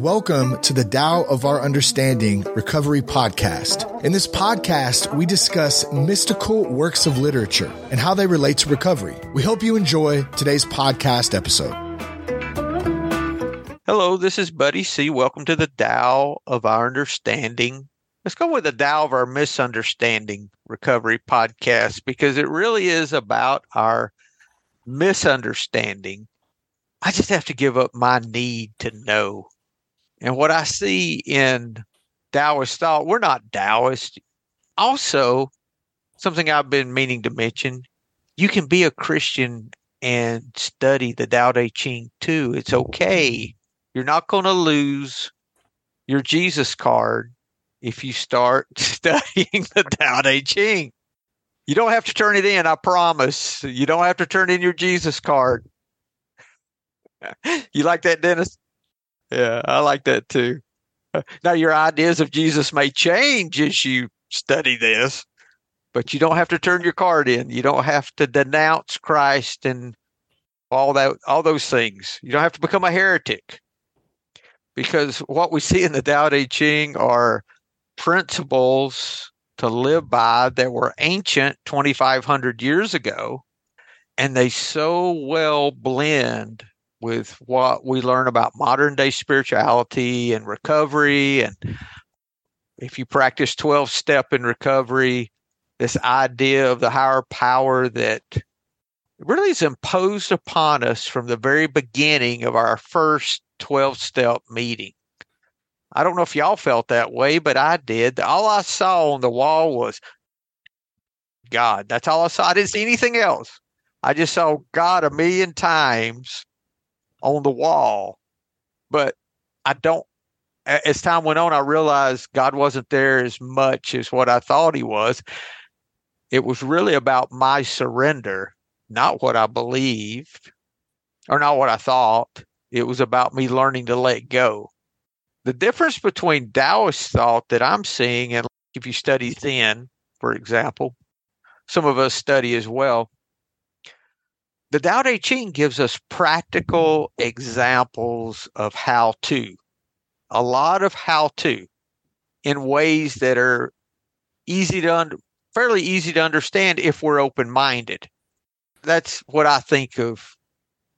welcome to the Tao of Our Understanding Recovery Podcast. In this podcast, we discuss mystical works of literature and how they relate to recovery. We hope you enjoy today's podcast episode. Hello, this is Buddy C. Welcome to the Tao of Our Understanding. Let's go with the Tao of Our Misunderstanding Recovery Podcast because it really is about our misunderstanding. I just have to give up my need to know and what I see in Taoist thought, we're not Taoist. Also, something I've been meaning to mention, you can be a Christian and study the Tao Te Ching too. It's okay. You're not going to lose your Jesus card if you start studying the Tao Te Ching. You don't have to turn it in, I promise. You don't have to turn in your Jesus card. you like that, Dennis? Yeah, I like that too. Uh, now, your ideas of Jesus may change as you study this, but you don't have to turn your card in. You don't have to denounce Christ and all that, all those things. You don't have to become a heretic because what we see in the Tao Te Ching are principles to live by that were ancient 2,500 years ago, and they so well blend with what we learn about modern day spirituality and recovery. And if you practice 12 step in recovery, this idea of the higher power that really is imposed upon us from the very beginning of our first 12 step meeting. I don't know if y'all felt that way, but I did. All I saw on the wall was God. That's all I saw. I didn't see anything else. I just saw God a million times on the wall. But I don't, as time went on, I realized God wasn't there as much as what I thought he was. It was really about my surrender, not what I believed or not what I thought. It was about me learning to let go. The difference between Taoist thought that I'm seeing, and if you study Zen, for example, some of us study as well, the Tao Te Ching gives us practical examples of how to, a lot of how to in ways that are easy to under, fairly easy to understand if we're open minded. That's what I think of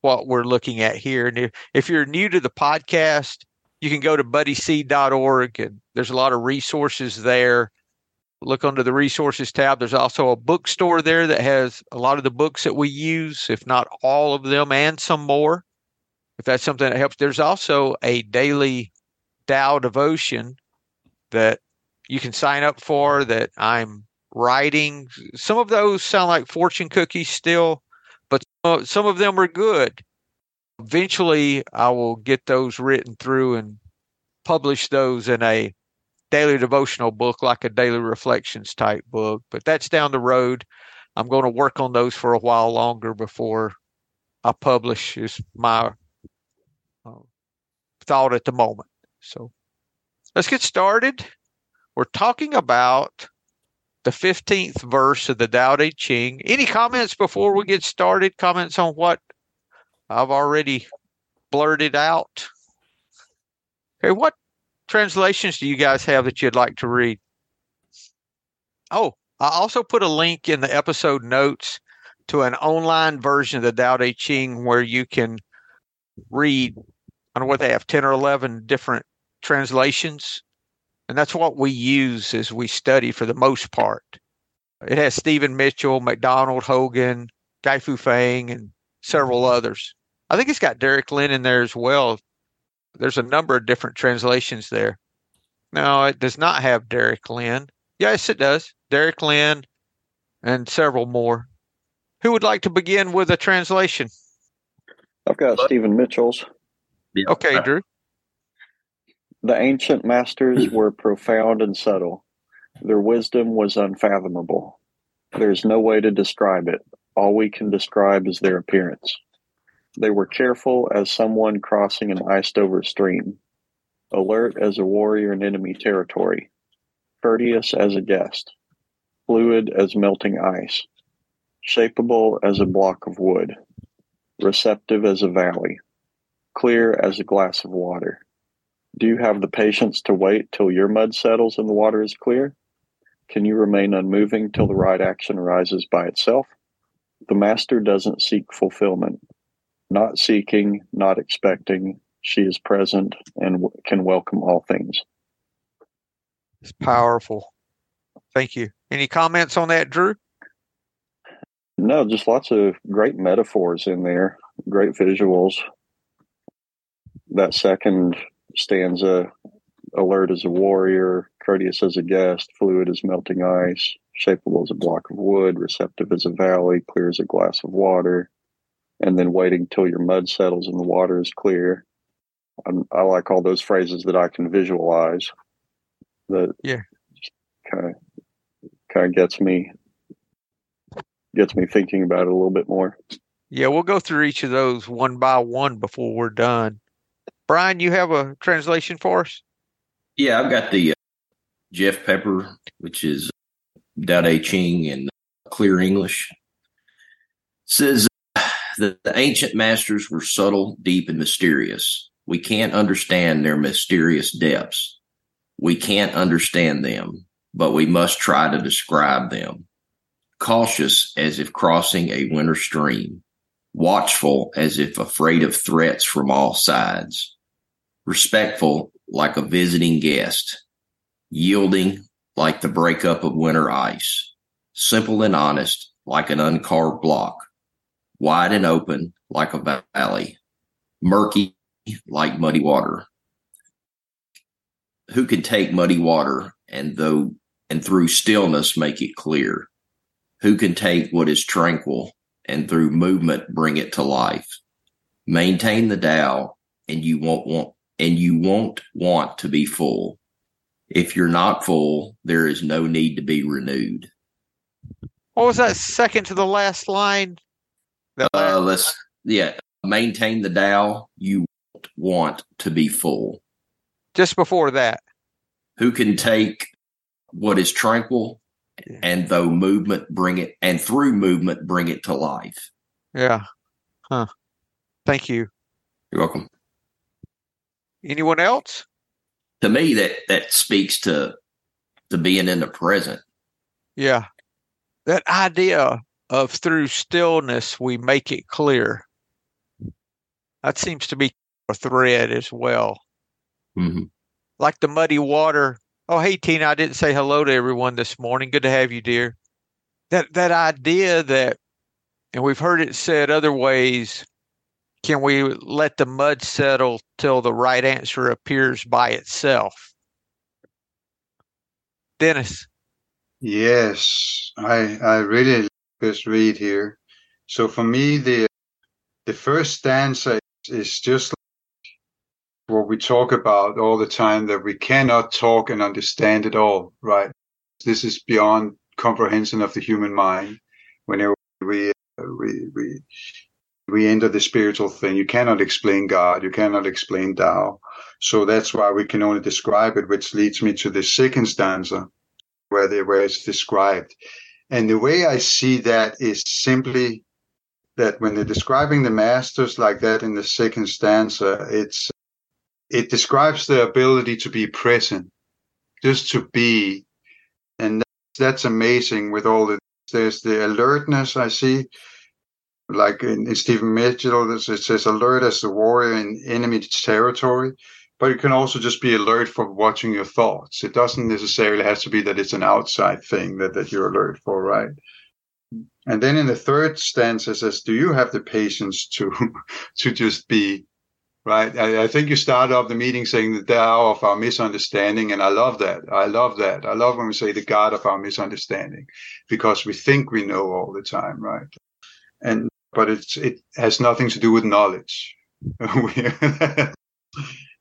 what we're looking at here. And if, if you're new to the podcast, you can go to buddyc.org and there's a lot of resources there look under the resources tab. There's also a bookstore there that has a lot of the books that we use, if not all of them, and some more. If that's something that helps, there's also a daily Tao devotion that you can sign up for that I'm writing. Some of those sound like fortune cookies still, but some of them are good. Eventually, I will get those written through and publish those in a daily devotional book like a daily reflections type book, but that's down the road. I'm going to work on those for a while longer before I publish is my uh, thought at the moment. So let's get started. We're talking about the 15th verse of the Tao Te Ching. Any comments before we get started? Comments on what I've already blurted out? Okay, what translations do you guys have that you'd like to read? Oh, I also put a link in the episode notes to an online version of the Tao Te Ching where you can read, I don't know what they have, 10 or 11 different translations. And that's what we use as we study for the most part. It has Stephen Mitchell, MacDonald Hogan, Guy Fu Feng, and several others. I think it's got Derek Lin in there as well there's a number of different translations there. No, it does not have Derek Lin. Yes, it does. Derek Lin and several more. Who would like to begin with a translation? I've got Stephen Mitchell's. Okay, Drew. The ancient masters were profound and subtle. Their wisdom was unfathomable. There's no way to describe it. All we can describe is their appearance. They were careful as someone crossing an iced over stream, alert as a warrior in enemy territory, courteous as a guest, fluid as melting ice, shapeable as a block of wood, receptive as a valley, clear as a glass of water, Do you have the patience to wait till your mud settles and the water is clear? Can you remain unmoving till the right action arises by itself? The master doesn't seek fulfillment. Not seeking, not expecting, she is present and w- can welcome all things. It's powerful. Thank you. Any comments on that, Drew? No, just lots of great metaphors in there, great visuals. That second stanza alert as a warrior, courteous as a guest, fluid as melting ice, shapeable as a block of wood, receptive as a valley, clear as a glass of water, and then waiting till your mud settles and the water is clear. I'm, i like all those phrases that I can visualize. That yeah, kind of kind of gets me gets me thinking about it a little bit more. Yeah, we'll go through each of those one by one before we're done. Brian, you have a translation for us? Yeah, I've got the uh, Jeff Pepper, which is Dao De Ching in clear English. It says that the ancient masters were subtle, deep, and mysterious. We can't understand their mysterious depths. We can't understand them, but we must try to describe them. Cautious as if crossing a winter stream, watchful as if afraid of threats from all sides, respectful like a visiting guest, yielding like the breakup of winter ice, simple and honest like an uncarved block, wide and open like a valley, murky like muddy water. Who can take muddy water and though and through stillness make it clear? Who can take what is tranquil and through movement bring it to life? Maintain the Tao and you won't want and you won't want to be full. If you're not full, there is no need to be renewed. What was that second to the last line? Uh, let's yeah, maintain the Tao. You want to be full. Just before that, who can take what is tranquil and though movement bring it and through movement bring it to life. Yeah. Huh. Thank you. You're welcome. Anyone else? To me, that that speaks to to being in the present. Yeah, that idea of through stillness we make it clear. That seems to be a thread as well. Mm-hmm. Like the muddy water. Oh, hey Tina, I didn't say hello to everyone this morning. Good to have you, dear. That that idea that, and we've heard it said other ways can we let the mud settle till the right answer appears by itself? Dennis. Yes, I I really this read here. So for me, the the first stanza is just like what we talk about all the time that we cannot talk and understand it all. Right? This is beyond comprehension of the human mind. Whenever we uh, we we we enter the spiritual thing. You cannot explain God. You cannot explain Tao. So that's why we can only describe it, which leads me to the second stanza where, they, where it's described. And the way I see that is simply that when they're describing the masters like that in the second stanza, it's, it describes the ability to be present, just to be. And that's, amazing with all the, there's the alertness I see like in, in Stephen Mitchell, it says alert as the warrior in enemy territory, but it can also just be alert for watching your thoughts. It doesn't necessarily have to be that it's an outside thing that, that you're alert for, right? And then in the third stanza says, do you have the patience to, to just be right? I, I, think you start off the meeting saying the Tao of our misunderstanding, and I love that. I love that. I love when we say the God of our misunderstanding, because we think we know all the time, right? And but it's it has nothing to do with knowledge.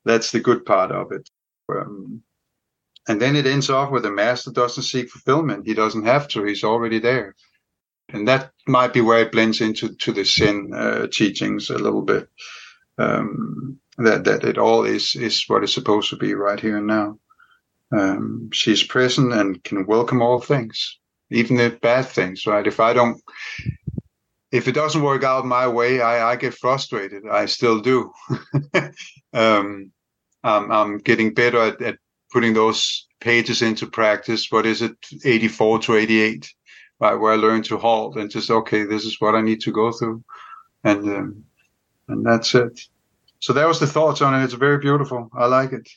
That's the good part of it. Um, and then it ends off with the master doesn't seek fulfillment. He doesn't have to. He's already there. And that might be where it blends into to the Zen uh, teachings a little bit. Um, that that it all is is what it's supposed to be right here and now. Um, she's present and can welcome all things, even the bad things. Right? If I don't if it doesn't work out my way, I, I get frustrated. I still do. um, um, I'm getting better at, at putting those pages into practice. What is it, 84 to 88, right? Where I learn to halt and just, okay, this is what I need to go through. And, um, and that's it. So that was the thoughts on it. It's very beautiful. I like it.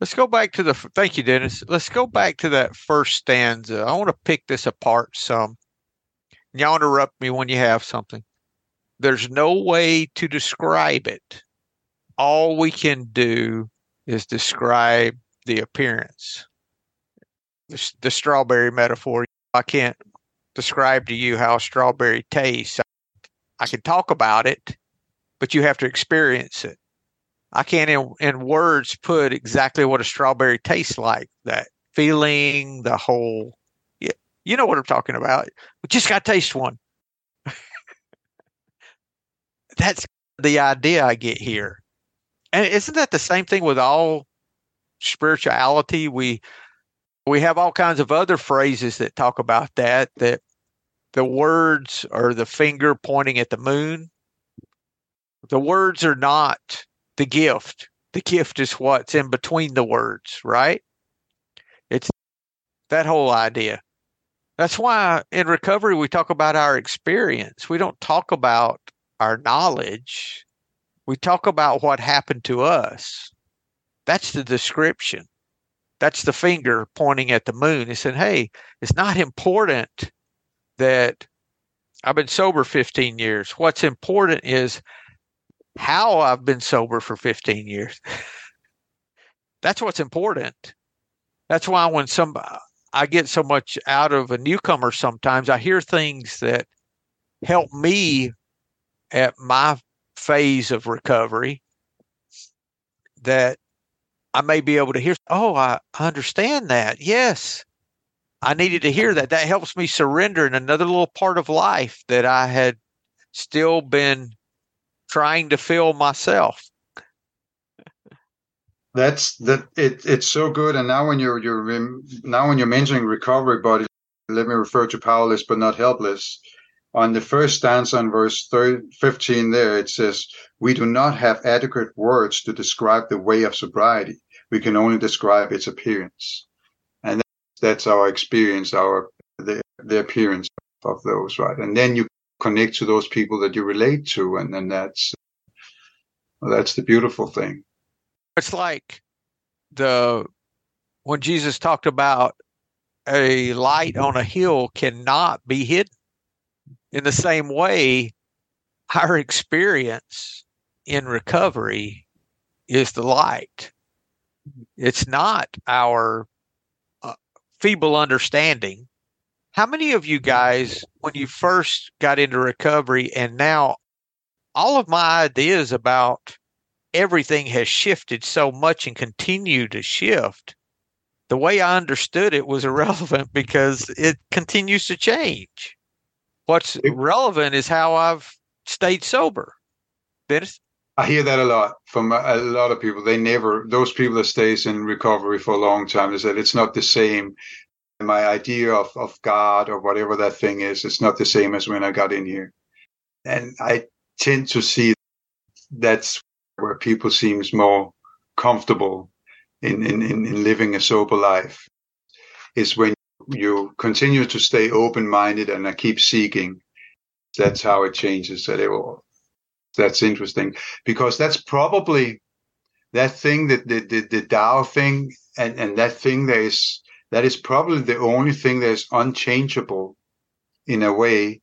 Let's go back to the. Thank you, Dennis. Let's go back to that first stanza. I want to pick this apart some. Y'all interrupt me when you have something. There's no way to describe it. All we can do is describe the appearance. The, the strawberry metaphor. I can't describe to you how a strawberry tastes. I can talk about it, but you have to experience it. I can't in, in words put exactly what a strawberry tastes like. That feeling, the whole, yeah, you know what I'm talking about. We just got to taste one. That's the idea I get here. And isn't that the same thing with all spirituality? We we have all kinds of other phrases that talk about that. That the words are the finger pointing at the moon. The words are not the gift. The gift is what's in between the words, right? It's that whole idea. That's why in recovery we talk about our experience. We don't talk about our knowledge. We talk about what happened to us. That's the description. That's the finger pointing at the moon and saying, hey, it's not important that I've been sober 15 years. What's important is how I've been sober for 15 years. That's what's important. That's why when some I get so much out of a newcomer sometimes, I hear things that help me at my phase of recovery that I may be able to hear, oh, I understand that. Yes. I needed to hear that. That helps me surrender in another little part of life that I had still been trying to fill myself. That's that. It, it's so good. And now when you're you're now when you're mentioning recovery Buddy, let me refer to powerless but not helpless. On the first stanza in verse 30, 15 there, it says, We do not have adequate words to describe the way of sobriety. We can only describe its appearance. And that's our experience, our the, the appearance of those, right? And then you connect to those people that you relate to, and then that's well, that's the beautiful thing. It's like the when Jesus talked about a light on a hill cannot be hidden. In the same way, our experience in recovery is the light. It's not our uh, feeble understanding how many of you guys, when you first got into recovery and now all of my ideas about everything has shifted so much and continue to shift, the way I understood it was irrelevant because it continues to change. What's relevant is how I've stayed sober. Dennis? I hear that a lot from a lot of people. They never, those people that stays in recovery for a long time, they said it's not the same my idea of, of God or whatever that thing is, it's not the same as when I got in here. And I tend to see that's where people seems more comfortable in, in, in living a sober life is when you continue to stay open minded and I keep seeking. That's how it changes. That it will, that's interesting because that's probably that thing that the, the, the Tao thing and, and that thing that is that is probably the only thing that is unchangeable in a way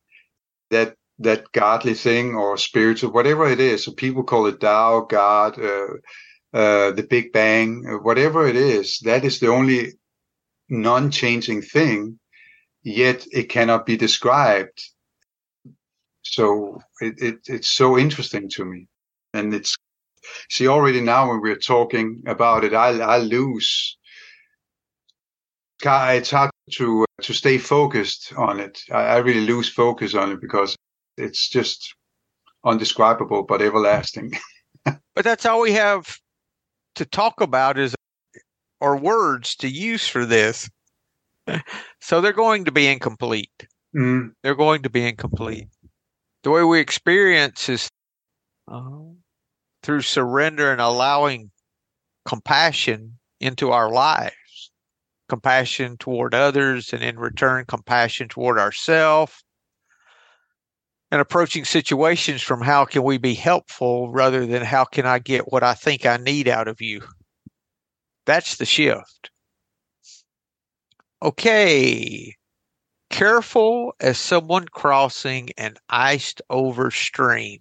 that that godly thing or spiritual whatever it is so people call it Tao God uh, uh, the Big Bang whatever it is that is the only non-changing thing yet it cannot be described so it, it it's so interesting to me and it's see already now when we're talking about it I I lose it's hard to uh, to stay focused on it. I, I really lose focus on it because it's just undescribable but everlasting. but that's all we have to talk about is or words to use for this. so they're going to be incomplete. Mm. They're going to be incomplete. The way we experience is uh, through surrender and allowing compassion into our lives compassion toward others, and in return, compassion toward ourselves. And approaching situations from how can we be helpful rather than how can I get what I think I need out of you. That's the shift. Okay. Careful as someone crossing an iced over stream.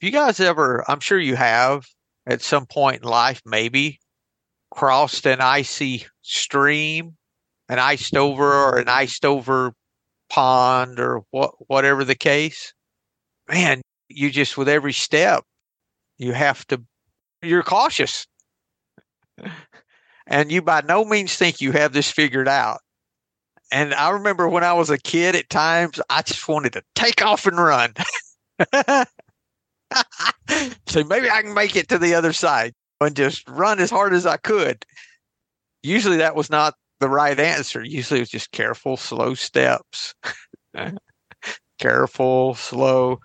you guys ever, I'm sure you have at some point in life, maybe crossed an icy stream, an iced over or an iced over pond or what, whatever the case. Man, you just, with every step, you have to, you're cautious and you by no means think you have this figured out. And I remember when I was a kid, at times I just wanted to take off and run. so maybe I can make it to the other side and just run as hard as I could. Usually that was not the right answer. Usually it was just careful, slow steps. careful, slow,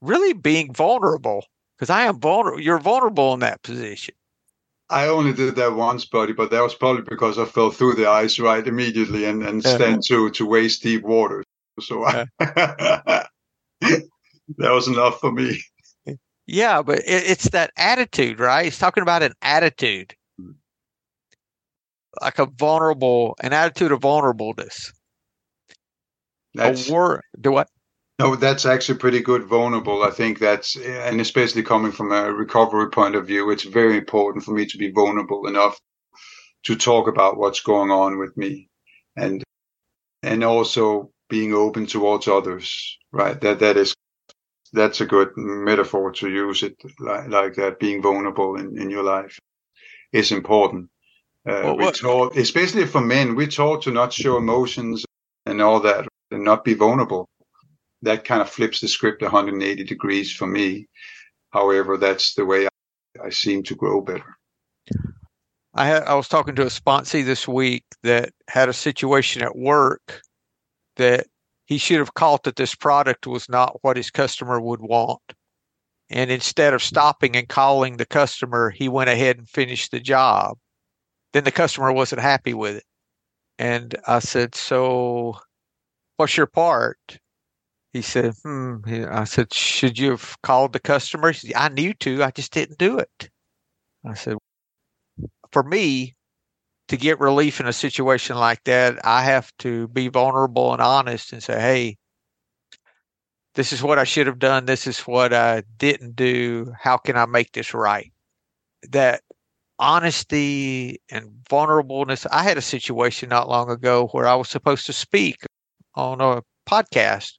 really being vulnerable because I am vulnerable. You're vulnerable in that position. I only did that once, buddy, but that was probably because I fell through the ice right immediately and, and yeah. stand to to waist deep water. So I, that was enough for me. Yeah, but it, it's that attitude, right? It's talking about an attitude, like a vulnerable, an attitude of vulnerableness. That's, a word. Do what? No, that's actually pretty good. Vulnerable. I think that's, and especially coming from a recovery point of view, it's very important for me to be vulnerable enough to talk about what's going on with me, and and also being open towards others. Right. That that is that's a good metaphor to use it like, like that. Being vulnerable in in your life is important. Uh, well, we taught, especially for men, we're taught to not show emotions and all that, and not be vulnerable that kind of flips the script 180 degrees for me. However, that's the way I, I seem to grow better. I had I was talking to a sponsee this week that had a situation at work that he should have caught that this product was not what his customer would want. And instead of stopping and calling the customer, he went ahead and finished the job. Then the customer wasn't happy with it. And I said, So what's your part? He said, hmm. I said, should you have called the customer? Said, I knew to. I just didn't do it. I said, for me to get relief in a situation like that, I have to be vulnerable and honest and say, hey, this is what I should have done. This is what I didn't do. How can I make this right? That honesty and vulnerableness. I had a situation not long ago where I was supposed to speak on a podcast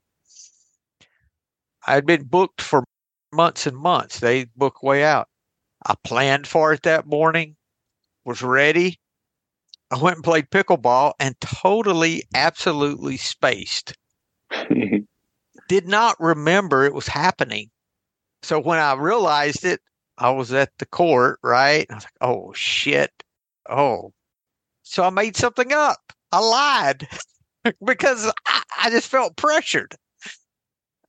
I had been booked for months and months. They book way out. I planned for it that morning, was ready. I went and played pickleball and totally, absolutely spaced. Did not remember it was happening. So when I realized it, I was at the court, right? I was like, oh shit. Oh. So I made something up. I lied because I, I just felt pressured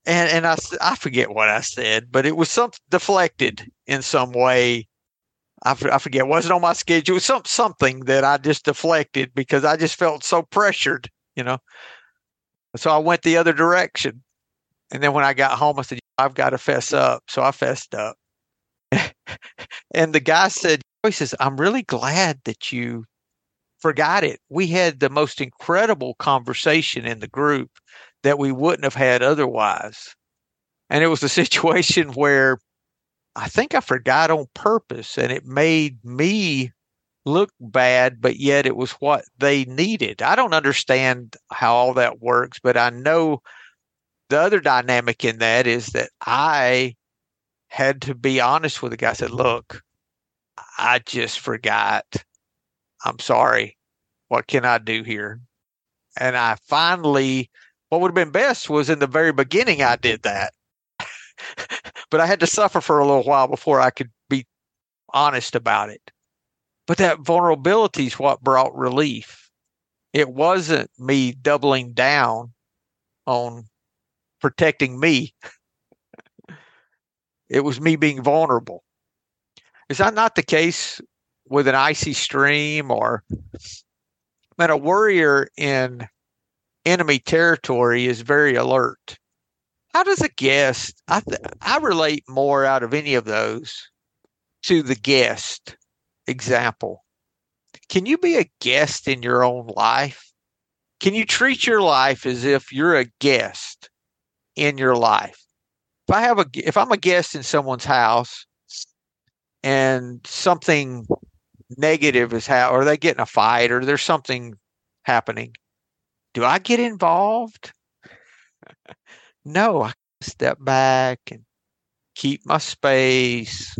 and and I I forget what I said, but it was some deflected in some way. I, I forget. It wasn't on my schedule. It was some something that I just deflected because I just felt so pressured, you know. So I went the other direction, and then when I got home, I said, "I've got to fess up." So I fessed up, and the guy said, "He says I'm really glad that you forgot it. We had the most incredible conversation in the group." That we wouldn't have had otherwise. And it was a situation where I think I forgot on purpose and it made me look bad, but yet it was what they needed. I don't understand how all that works, but I know the other dynamic in that is that I had to be honest with the guy. I said, Look, I just forgot. I'm sorry. What can I do here? And I finally what would have been best was in the very beginning I did that. but I had to suffer for a little while before I could be honest about it. But that vulnerability is what brought relief. It wasn't me doubling down on protecting me. it was me being vulnerable. Is that not the case with an icy stream or man, a warrior in enemy territory is very alert. How does a guest? I th- I relate more out of any of those to the guest example. Can you be a guest in your own life? Can you treat your life as if you're a guest in your life? If I have a if I'm a guest in someone's house and something negative is how or they get in a fight or there's something happening do i get involved? No i step back and keep my space.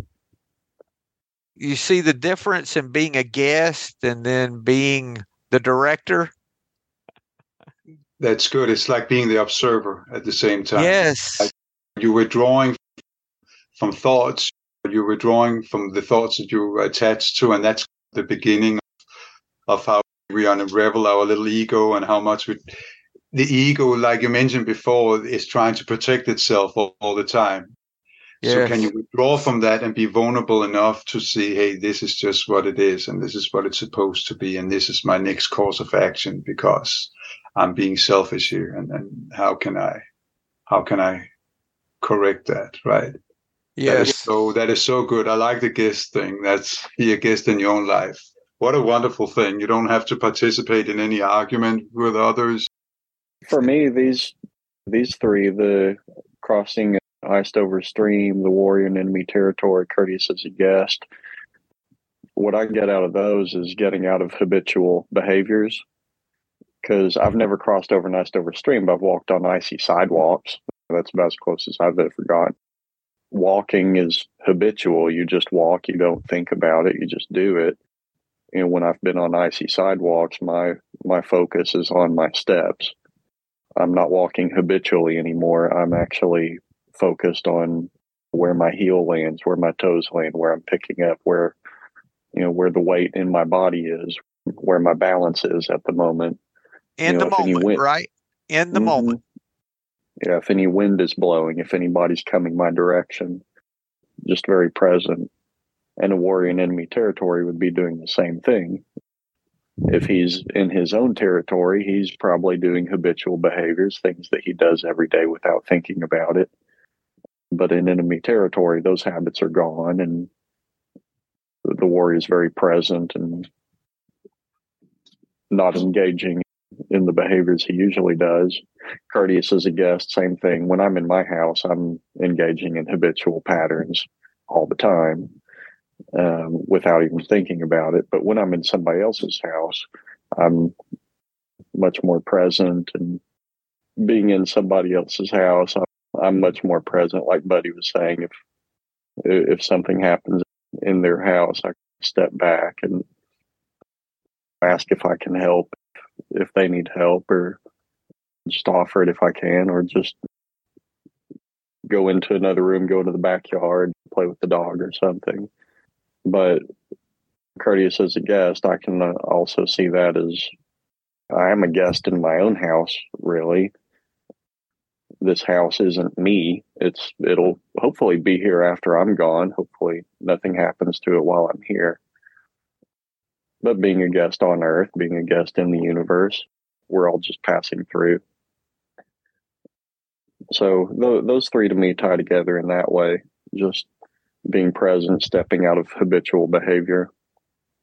You see the difference in being a guest and then being the director? That's good. It's like being the observer at the same time. Yes. Like you were drawing from thoughts you're withdrawing from the thoughts that you attached to, and that's the beginning of how we unravel our little ego and how much we, the ego, like you mentioned before, is trying to protect itself all, all the time. Yes. So can you withdraw from that and be vulnerable enough to see, hey, this is just what it is, and this is what it's supposed to be, and this is my next course of action because I'm being selfish here, and, and how can I, how can I correct that, right? Yes. so that is so good. I like the guest thing. That's be a guest in your own life. What a wonderful thing. You don't have to participate in any argument with others. For me, these these three, the crossing iced over stream, the warrior in enemy territory, courteous as a guest. What I get out of those is getting out of habitual behaviors. Because I've never crossed over an iced over stream, but I've walked on icy sidewalks. That's about as close as I've ever gotten walking is habitual. You just walk, you don't think about it, you just do it. And when I've been on icy sidewalks, my my focus is on my steps. I'm not walking habitually anymore. I'm actually focused on where my heel lands, where my toes land, where I'm picking up, where you know where the weight in my body is, where my balance is at the moment. In you know, the moment, wind, right? In the mm-hmm. moment yeah, if any wind is blowing, if anybody's coming my direction, just very present. And a warrior in enemy territory would be doing the same thing. If he's in his own territory, he's probably doing habitual behaviors, things that he does every day without thinking about it. But in enemy territory, those habits are gone, and the warrior is very present and not engaging in the behaviors he usually does. Courteous as a guest, same thing. When I'm in my house, I'm engaging in habitual patterns all the time um, without even thinking about it. But when I'm in somebody else's house, I'm much more present and being in somebody else's house, I'm, I'm much more present. Like Buddy was saying, if if something happens in their house, I step back and ask if I can help if they need help or just offer it if I can or just go into another room, go into the backyard, play with the dog or something. But courteous as a guest, I can uh, also see that as I am a guest in my own house, really. This house isn't me. It's it'll hopefully be here after I'm gone. Hopefully nothing happens to it while I'm here but being a guest on earth, being a guest in the universe, we're all just passing through. So th- those three to me tie together in that way, just being present, stepping out of habitual behavior.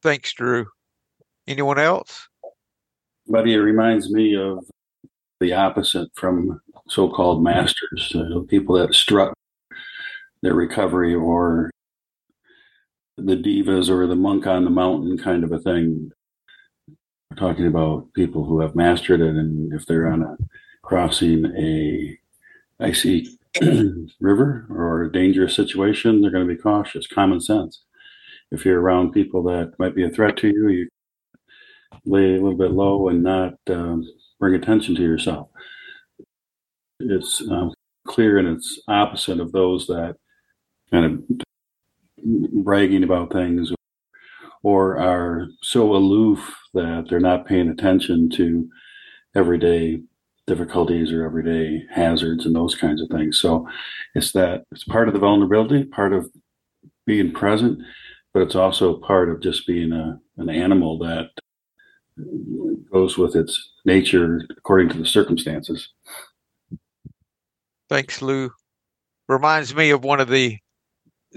Thanks, Drew. Anyone else? Buddy, it reminds me of the opposite from so-called masters, uh, people that strut their recovery or the divas or the monk on the mountain kind of a thing. We're talking about people who have mastered it, and if they're on a crossing a icy river or a dangerous situation, they're going to be cautious. Common sense. If you're around people that might be a threat to you, you lay a little bit low and not um, bring attention to yourself. It's um, clear and it's opposite of those that kind of bragging about things or are so aloof that they're not paying attention to everyday difficulties or everyday hazards and those kinds of things. So it's that it's part of the vulnerability, part of being present, but it's also part of just being a, an animal that goes with its nature according to the circumstances. Thanks, Lou. Reminds me of one of the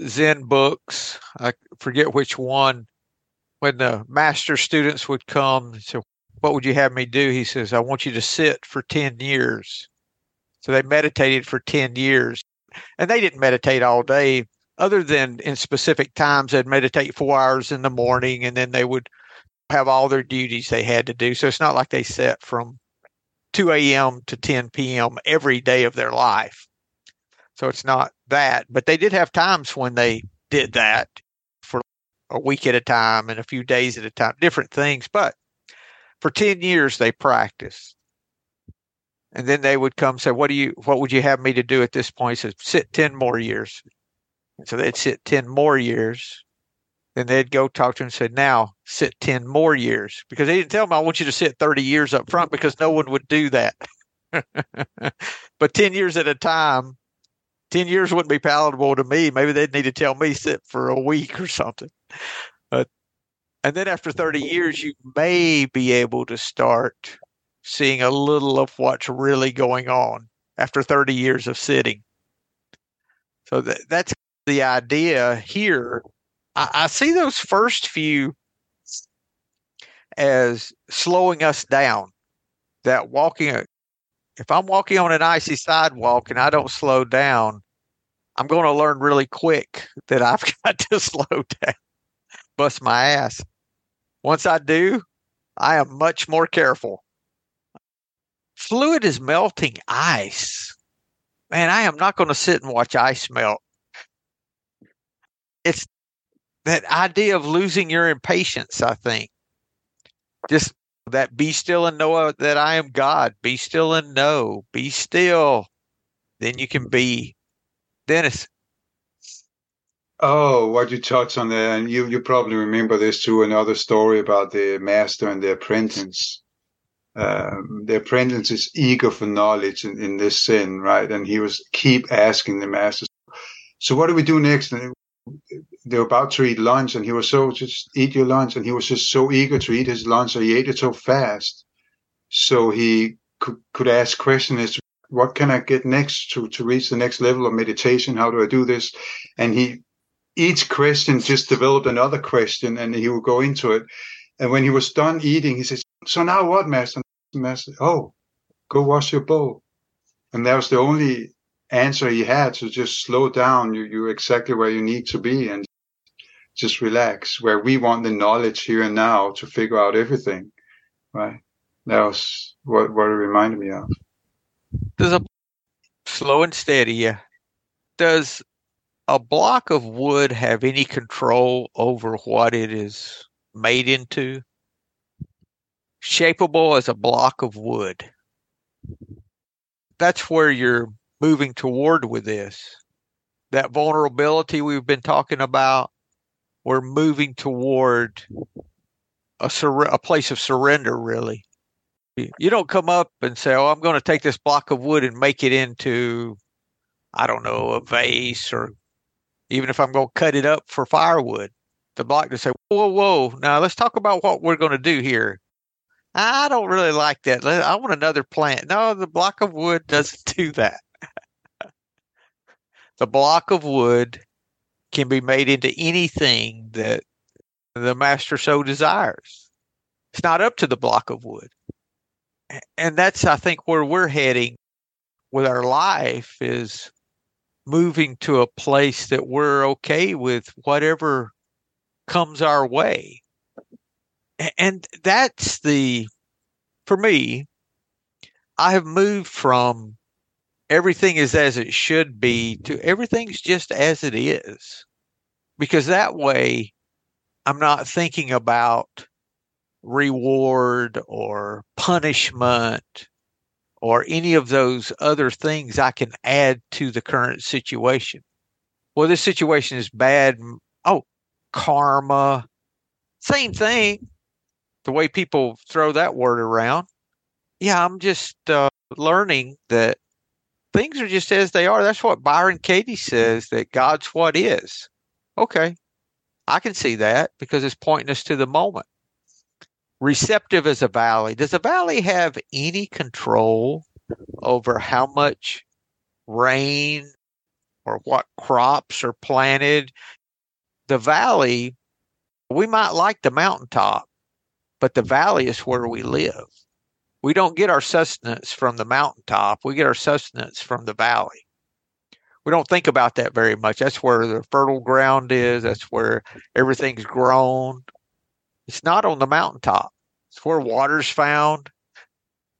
Zen books. I forget which one. When the master students would come, so what would you have me do? He says, I want you to sit for 10 years. So they meditated for 10 years. And they didn't meditate all day, other than in specific times. They'd meditate four hours in the morning and then they would have all their duties they had to do. So it's not like they sat from 2 a.m. to 10 p.m. every day of their life. So it's not that, but they did have times when they did that for a week at a time and a few days at a time, different things. But for 10 years, they practiced. And then they would come say, What do you what would you have me to do at this point? He says, sit 10 more years. And so they'd sit 10 more years. Then they'd go talk to him and say, Now sit 10 more years. Because they didn't tell them I want you to sit 30 years up front because no one would do that. but 10 years at a time, 10 years wouldn't be palatable to me. Maybe they'd need to tell me sit for a week or something. But, and then after 30 years, you may be able to start seeing a little of what's really going on after 30 years of sitting. So that, that's the idea here. I, I see those first few as slowing us down. That walking if I'm walking on an icy sidewalk and I don't slow down, I'm going to learn really quick that I've got to slow down, bust my ass. Once I do, I am much more careful. Fluid is melting ice. Man, I am not going to sit and watch ice melt. It's that idea of losing your impatience, I think. Just that be still and know that I am God. Be still and know. Be still. Then you can be Dennis. Oh, what you touched on there, and you you probably remember this too. Another story about the master and the apprentice. Um, the apprentice is eager for knowledge in, in this Zen, right? And he was keep asking the master, "So what do we do next?" And they were about to eat lunch, and he was so just eat your lunch, and he was just so eager to eat his lunch, so he ate it so fast, so he could could ask questions what can I get next to to reach the next level of meditation? How do I do this? And he each question just developed another question, and he would go into it. And when he was done eating, he says, "So now what, master?" Master, oh, go wash your bowl. And that was the only answer he had. So just slow down. You you're exactly where you need to be, and just relax. Where we want the knowledge here and now to figure out everything, right? That was what what it reminded me of. Does a slow and steady, yeah. Does a block of wood have any control over what it is made into? Shapeable as a block of wood. That's where you're moving toward with this. That vulnerability we've been talking about, we're moving toward a, sur- a place of surrender, really. You don't come up and say, "Oh, I'm going to take this block of wood and make it into, I don't know, a vase," or even if I'm going to cut it up for firewood. The block to say, "Whoa, whoa, now let's talk about what we're going to do here." I don't really like that. I want another plant. No, the block of wood doesn't do that. the block of wood can be made into anything that the master so desires. It's not up to the block of wood and that's I think where we're heading with our life is moving to a place that we're okay with whatever comes our way. And that's the for me I have moved from everything is as it should be to everything's just as it is. Because that way I'm not thinking about reward or punishment or any of those other things I can add to the current situation. Well, this situation is bad. Oh, karma. Same thing. The way people throw that word around. Yeah, I'm just uh, learning that things are just as they are. That's what Byron Katie says that God's what is. Okay. I can see that because it's pointing us to the moment. Receptive as a valley. Does a valley have any control over how much rain or what crops are planted? The valley, we might like the mountaintop, but the valley is where we live. We don't get our sustenance from the mountaintop, we get our sustenance from the valley we don't think about that very much. That's where the fertile ground is. That's where everything's grown. It's not on the mountaintop. It's where water's found.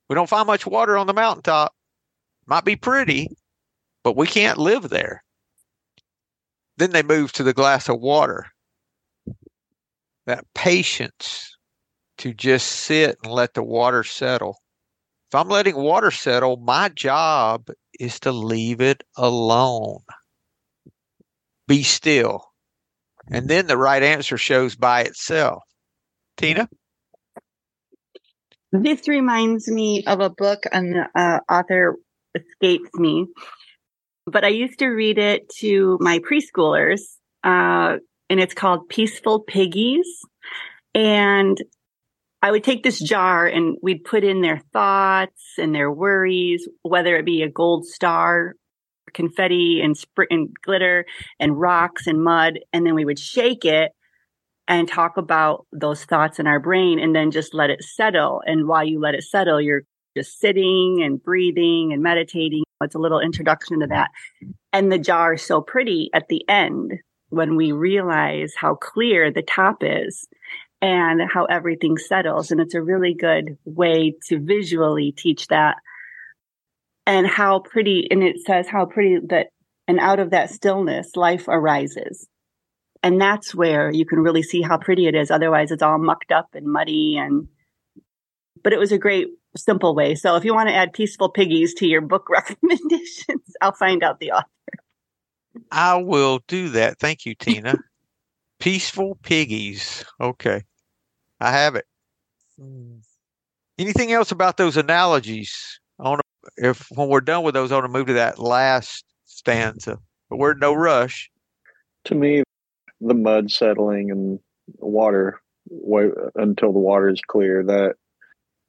We don't find much water on the mountaintop. Might be pretty, but we can't live there. Then they move to the glass of water. That patience to just sit and let the water settle. If I'm letting water settle, my job is to leave it alone. Be still. And then the right answer shows by itself. Tina? This reminds me of a book, and the uh, author escapes me, but I used to read it to my preschoolers, uh, and it's called Peaceful Piggies. And I would take this jar and we'd put in their thoughts and their worries, whether it be a gold star, confetti and, and glitter and rocks and mud. And then we would shake it and talk about those thoughts in our brain and then just let it settle. And while you let it settle, you're just sitting and breathing and meditating. It's a little introduction to that. And the jar is so pretty at the end when we realize how clear the top is and how everything settles. And it's a really good way to visually teach that. And how pretty, and it says how pretty that, and out of that stillness, life arises. And that's where you can really see how pretty it is. Otherwise, it's all mucked up and muddy. And, but it was a great, simple way. So if you want to add peaceful piggies to your book recommendations, I'll find out the author. I will do that. Thank you, Tina. Peaceful piggies. Okay. I have it. Anything else about those analogies? I want to, if when we're done with those, I want to move to that last stanza. But we're no rush. To me, the mud settling and water until the water is clear that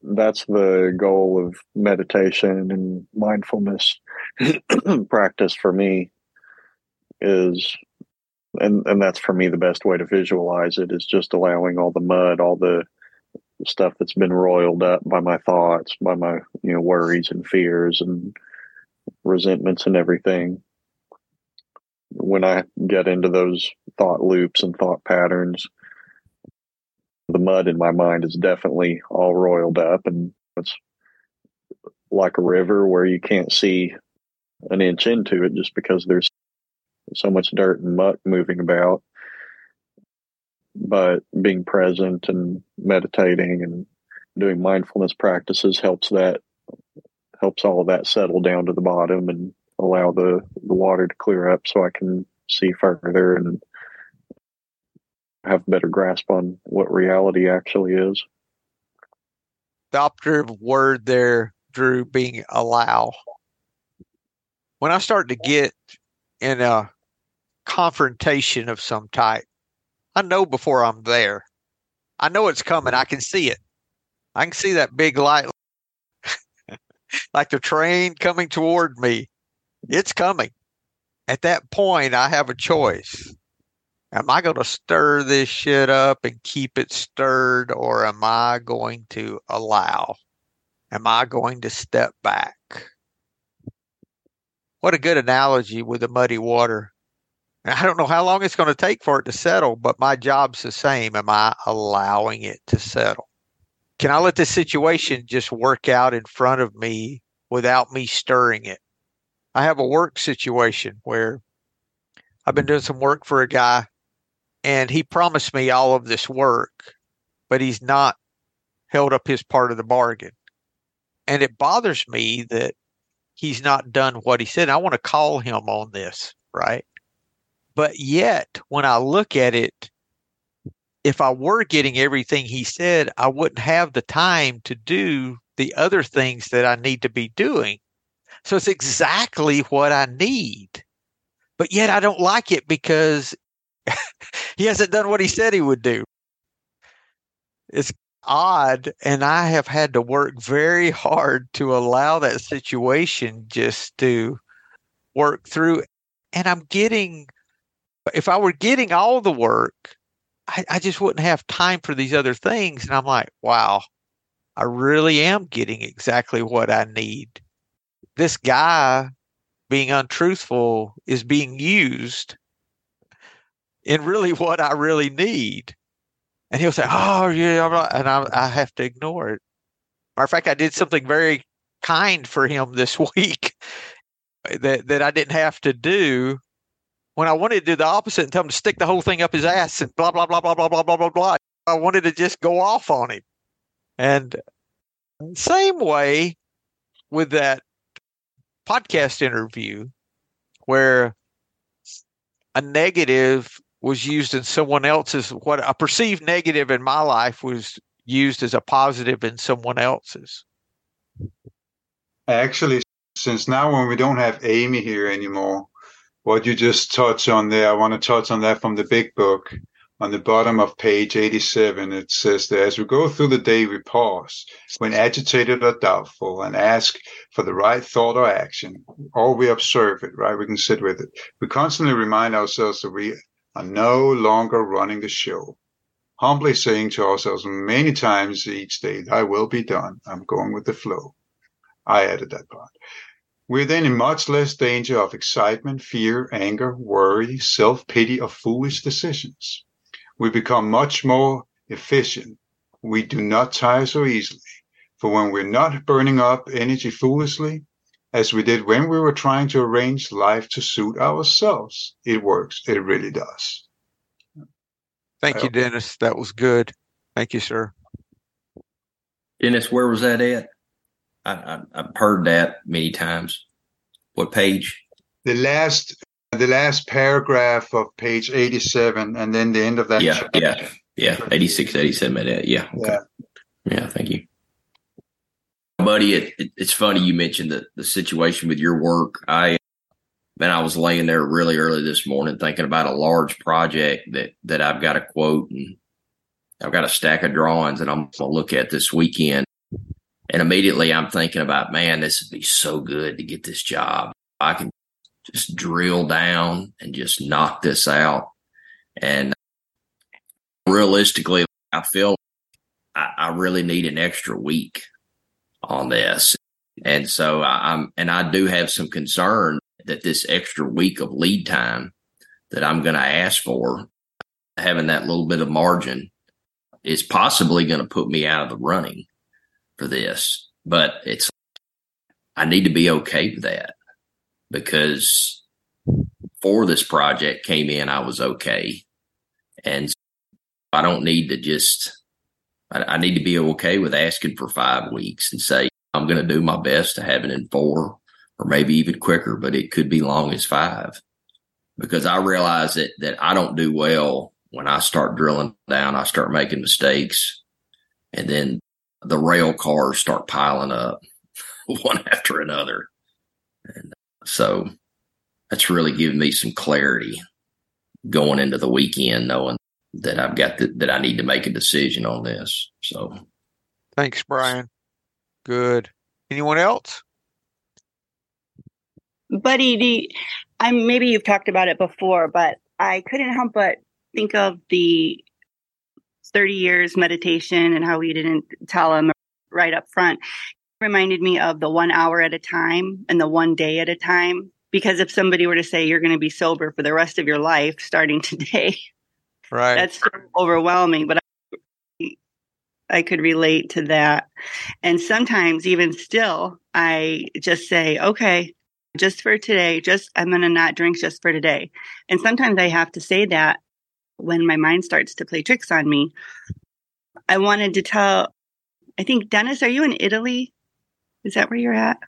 that's the goal of meditation and mindfulness practice for me is and and that's for me the best way to visualize it is just allowing all the mud all the stuff that's been roiled up by my thoughts by my you know worries and fears and resentments and everything when i get into those thought loops and thought patterns the mud in my mind is definitely all roiled up and it's like a river where you can't see an inch into it just because there's so much dirt and muck moving about. But being present and meditating and doing mindfulness practices helps that helps all of that settle down to the bottom and allow the, the water to clear up so I can see further and have a better grasp on what reality actually is. The operative word there, Drew, being allow. When I start to get in a confrontation of some type. I know before I'm there. I know it's coming. I can see it. I can see that big light like the train coming toward me. It's coming. At that point, I have a choice. Am I going to stir this shit up and keep it stirred, or am I going to allow? Am I going to step back? What a good analogy with the muddy water. I don't know how long it's going to take for it to settle, but my job's the same. Am I allowing it to settle? Can I let this situation just work out in front of me without me stirring it? I have a work situation where I've been doing some work for a guy and he promised me all of this work, but he's not held up his part of the bargain. And it bothers me that he's not done what he said. I want to call him on this, right? But yet, when I look at it, if I were getting everything he said, I wouldn't have the time to do the other things that I need to be doing. So it's exactly what I need. But yet I don't like it because he hasn't done what he said he would do. It's odd, and I have had to work very hard to allow that situation just to work through. And I'm getting, if I were getting all the work, I, I just wouldn't have time for these other things. And I'm like, wow, I really am getting exactly what I need. This guy being untruthful is being used in really what I really need. And he'll say, "Oh, yeah," and I, I have to ignore it. Matter of fact, I did something very kind for him this week that that I didn't have to do when I wanted to do the opposite and tell him to stick the whole thing up his ass and blah blah blah blah blah blah blah blah blah. I wanted to just go off on him, and same way with that podcast interview where a negative was used in someone else's what a perceived negative in my life was used as a positive in someone else's. Actually since now when we don't have amy here anymore what you just touched on there i want to touch on that from the big book on the bottom of page 87, it says that as we go through the day, we pause when agitated or doubtful and ask for the right thought or action, or we observe it, right? We can sit with it. We constantly remind ourselves that we are no longer running the show, humbly saying to ourselves many times each day, I will be done. I'm going with the flow. I added that part. We're then in much less danger of excitement, fear, anger, worry, self pity, or foolish decisions we become much more efficient. We do not tire so easily. For when we're not burning up energy foolishly, as we did when we were trying to arrange life to suit ourselves, it works. It really does. Thank you, Dennis. That was good. Thank you, sir. Dennis, where was that at? I, have heard that many times. What page? The last the last paragraph of page 87 and then the end of that yeah chapter. yeah yeah 86 87 yeah okay. Yeah. yeah thank you. Buddy it, it, it's funny you mentioned the, the situation with your work. I man i was laying there really early this morning thinking about a large project that that i've got a quote and i've got a stack of drawings that i'm gonna look at this weekend. And immediately i'm thinking about man this would be so good to get this job. I can just drill down and just knock this out. And realistically, I feel I, I really need an extra week on this. And so I'm, and I do have some concern that this extra week of lead time that I'm going to ask for, having that little bit of margin is possibly going to put me out of the running for this. But it's, I need to be okay with that because for this project came in, I was okay. And I don't need to just, I, I need to be okay with asking for five weeks and say, I'm going to do my best to have it in four or maybe even quicker, but it could be long as five because I realize that, that I don't do well when I start drilling down, I start making mistakes and then the rail cars start piling up one after another. And so that's really given me some clarity going into the weekend, knowing that I've got the, that I need to make a decision on this. So thanks, Brian. Good. Anyone else? Buddy, the, I'm maybe you've talked about it before, but I couldn't help but think of the 30 years meditation and how we didn't tell him right up front reminded me of the one hour at a time and the one day at a time. Because if somebody were to say you're going to be sober for the rest of your life starting today, right, that's overwhelming. But I, I could relate to that. And sometimes, even still, I just say, okay, just for today, just I'm going to not drink just for today. And sometimes I have to say that when my mind starts to play tricks on me. I wanted to tell, I think, Dennis, are you in Italy is that where you're at?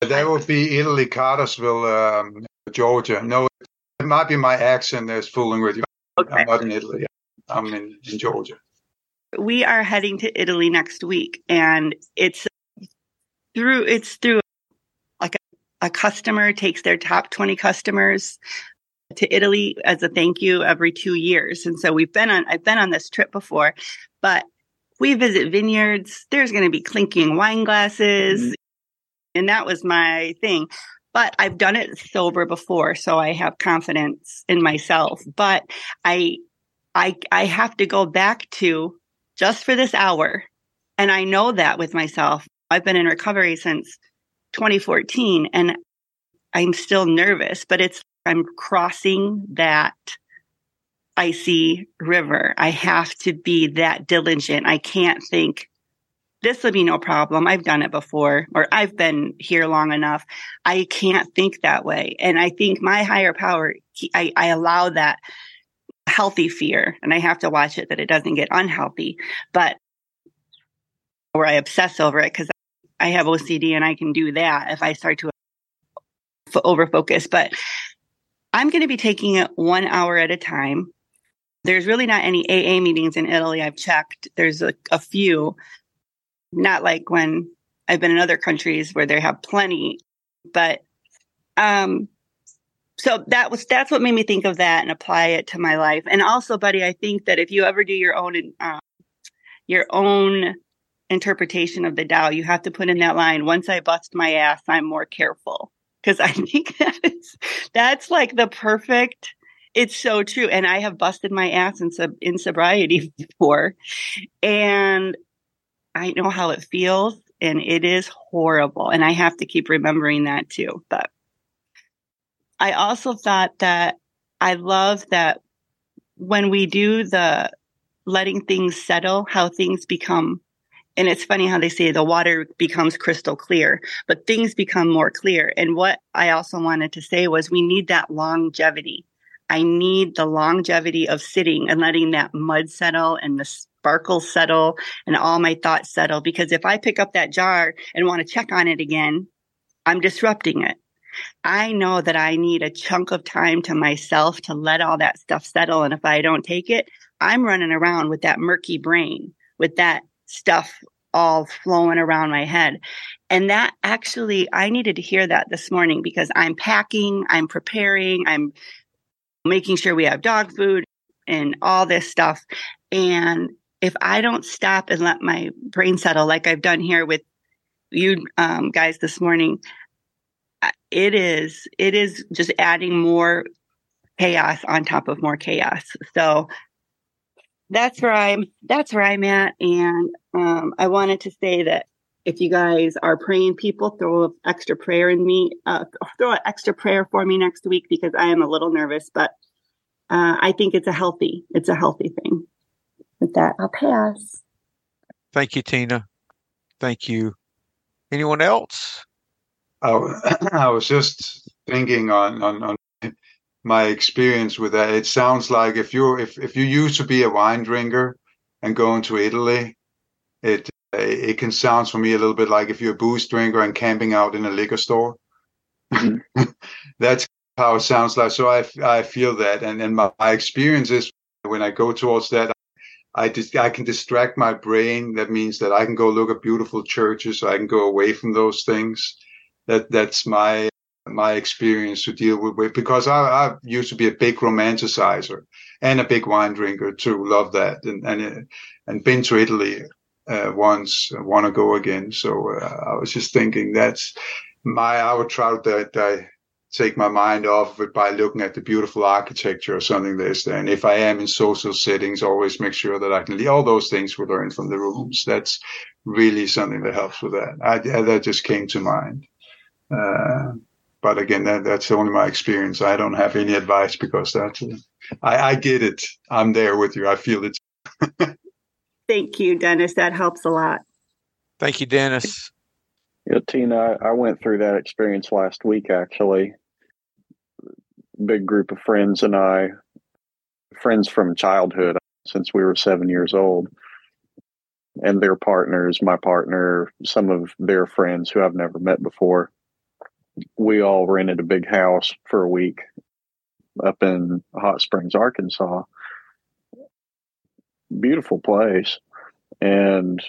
That would be Italy, Cartersville, um, Georgia. No, it might be my accent that's fooling with you. Okay. I'm not in Italy. I'm in, in Georgia. We are heading to Italy next week, and it's through it's through like a, a customer takes their top 20 customers to Italy as a thank you every two years. And so we've been on, I've been on this trip before, but we visit vineyards. There's going to be clinking wine glasses. Mm-hmm. And that was my thing. But I've done it sober before, so I have confidence in myself. But I, I, I have to go back to just for this hour. And I know that with myself. I've been in recovery since 2014 and I'm still nervous, but it's, I'm crossing that icy river. I have to be that diligent. I can't think this will be no problem. I've done it before, or I've been here long enough. I can't think that way. And I think my higher power, I, I allow that healthy fear, and I have to watch it that it doesn't get unhealthy, but where I obsess over it because I have OCD and I can do that if I start to over focus. But I'm going to be taking it one hour at a time. There's really not any AA meetings in Italy. I've checked. There's a, a few, not like when I've been in other countries where they have plenty, but um, so that was that's what made me think of that and apply it to my life. And also, buddy, I think that if you ever do your own um, your own interpretation of the Tao, you have to put in that line. Once I bust my ass, I'm more careful because I think that is that's like the perfect. It's so true, and I have busted my ass in sub in sobriety before, and I know how it feels, and it is horrible, and I have to keep remembering that too. But I also thought that I love that when we do the letting things settle, how things become and it's funny how they say the water becomes crystal clear, but things become more clear. And what I also wanted to say was we need that longevity. I need the longevity of sitting and letting that mud settle and the sparkles settle and all my thoughts settle. Because if I pick up that jar and want to check on it again, I'm disrupting it. I know that I need a chunk of time to myself to let all that stuff settle. And if I don't take it, I'm running around with that murky brain, with that stuff all flowing around my head. And that actually, I needed to hear that this morning because I'm packing, I'm preparing, I'm making sure we have dog food and all this stuff. And if I don't stop and let my brain settle, like I've done here with you um, guys this morning, it is it is just adding more chaos on top of more chaos. So that's where I'm that's where I'm at. And um, I wanted to say that if you guys are praying people, throw an extra prayer in me, uh, throw an extra prayer for me next week because I am a little nervous, but uh, I think it's a healthy, it's a healthy thing. With that, I'll pass. Thank you, Tina. Thank you. Anyone else? I, I was just thinking on, on, on my experience with that. It sounds like if you if if you used to be a wine drinker and going to Italy, it it can sound for me a little bit like if you're a booze drinker and camping out in a liquor store. Mm-hmm. That's how it sounds like. So I I feel that, and and my, my experience is when I go towards that. I just I can distract my brain. That means that I can go look at beautiful churches. So I can go away from those things. That that's my my experience to deal with, with because I, I, used to be a big romanticizer and a big wine drinker too. Love that and and and been to Italy uh, once. Want to go again. So uh, I was just thinking that's my. I would try to I take my mind off of it by looking at the beautiful architecture or something there's there. And if I am in social settings, always make sure that I can leave all those things we learn from the rooms. That's really something that helps with that. I, that just came to mind. Uh, but again, that, that's only my experience. I don't have any advice because that's, I, I get it. I'm there with you. I feel it. Thank you, Dennis. That helps a lot. Thank you, Dennis. Yeah, Tina, I went through that experience last week, actually. Big group of friends and I, friends from childhood since we were seven years old, and their partners, my partner, some of their friends who I've never met before we all rented a big house for a week up in Hot Springs, Arkansas. Beautiful place. And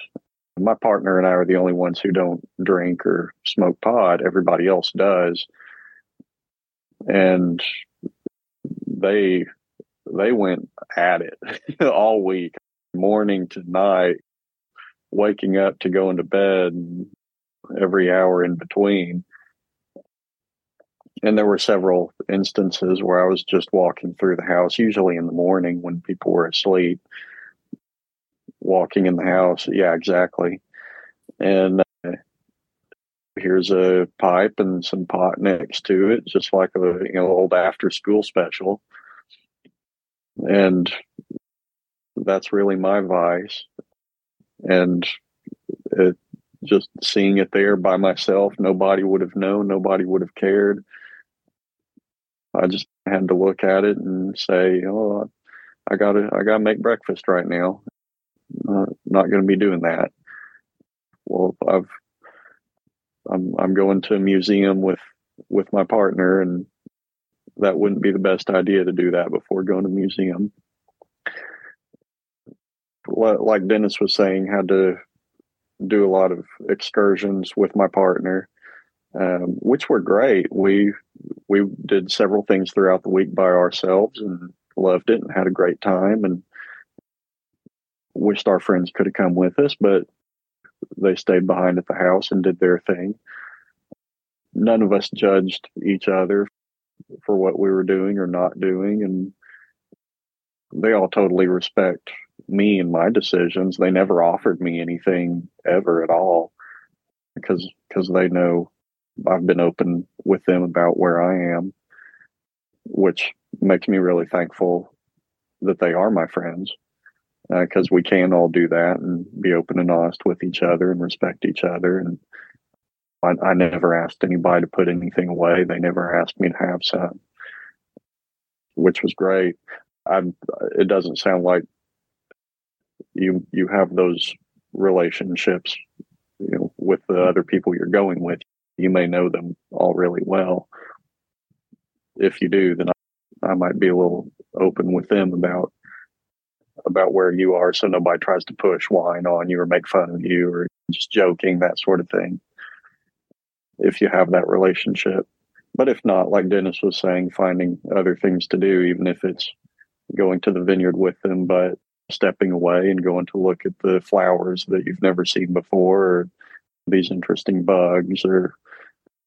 my partner and I are the only ones who don't drink or smoke pot. Everybody else does. And they they went at it all week, morning to night, waking up to going to bed every hour in between. And there were several instances where I was just walking through the house, usually in the morning when people were asleep, walking in the house. Yeah, exactly. And uh, here's a pipe and some pot next to it, just like a you know old after school special. And that's really my vice. And it, just seeing it there by myself, nobody would have known, nobody would have cared. I just had to look at it and say, "Oh, I gotta, I gotta make breakfast right now. Not going to be doing that." Well, I've, I'm, I'm going to a museum with with my partner, and that wouldn't be the best idea to do that before going to museum. Like Dennis was saying, had to do a lot of excursions with my partner, um, which were great. We we did several things throughout the week by ourselves and loved it and had a great time and wished our friends could have come with us, but they stayed behind at the house and did their thing. None of us judged each other for what we were doing or not doing, and they all totally respect me and my decisions. They never offered me anything ever at all because because they know I've been open with them about where I am, which makes me really thankful that they are my friends because uh, we can all do that and be open and honest with each other and respect each other. And I, I never asked anybody to put anything away. They never asked me to have some, which was great. I, it doesn't sound like you you have those relationships you know with the other people you're going with you may know them all really well if you do then I, I might be a little open with them about about where you are so nobody tries to push wine on you or make fun of you or just joking that sort of thing if you have that relationship but if not like dennis was saying finding other things to do even if it's going to the vineyard with them but stepping away and going to look at the flowers that you've never seen before or these interesting bugs or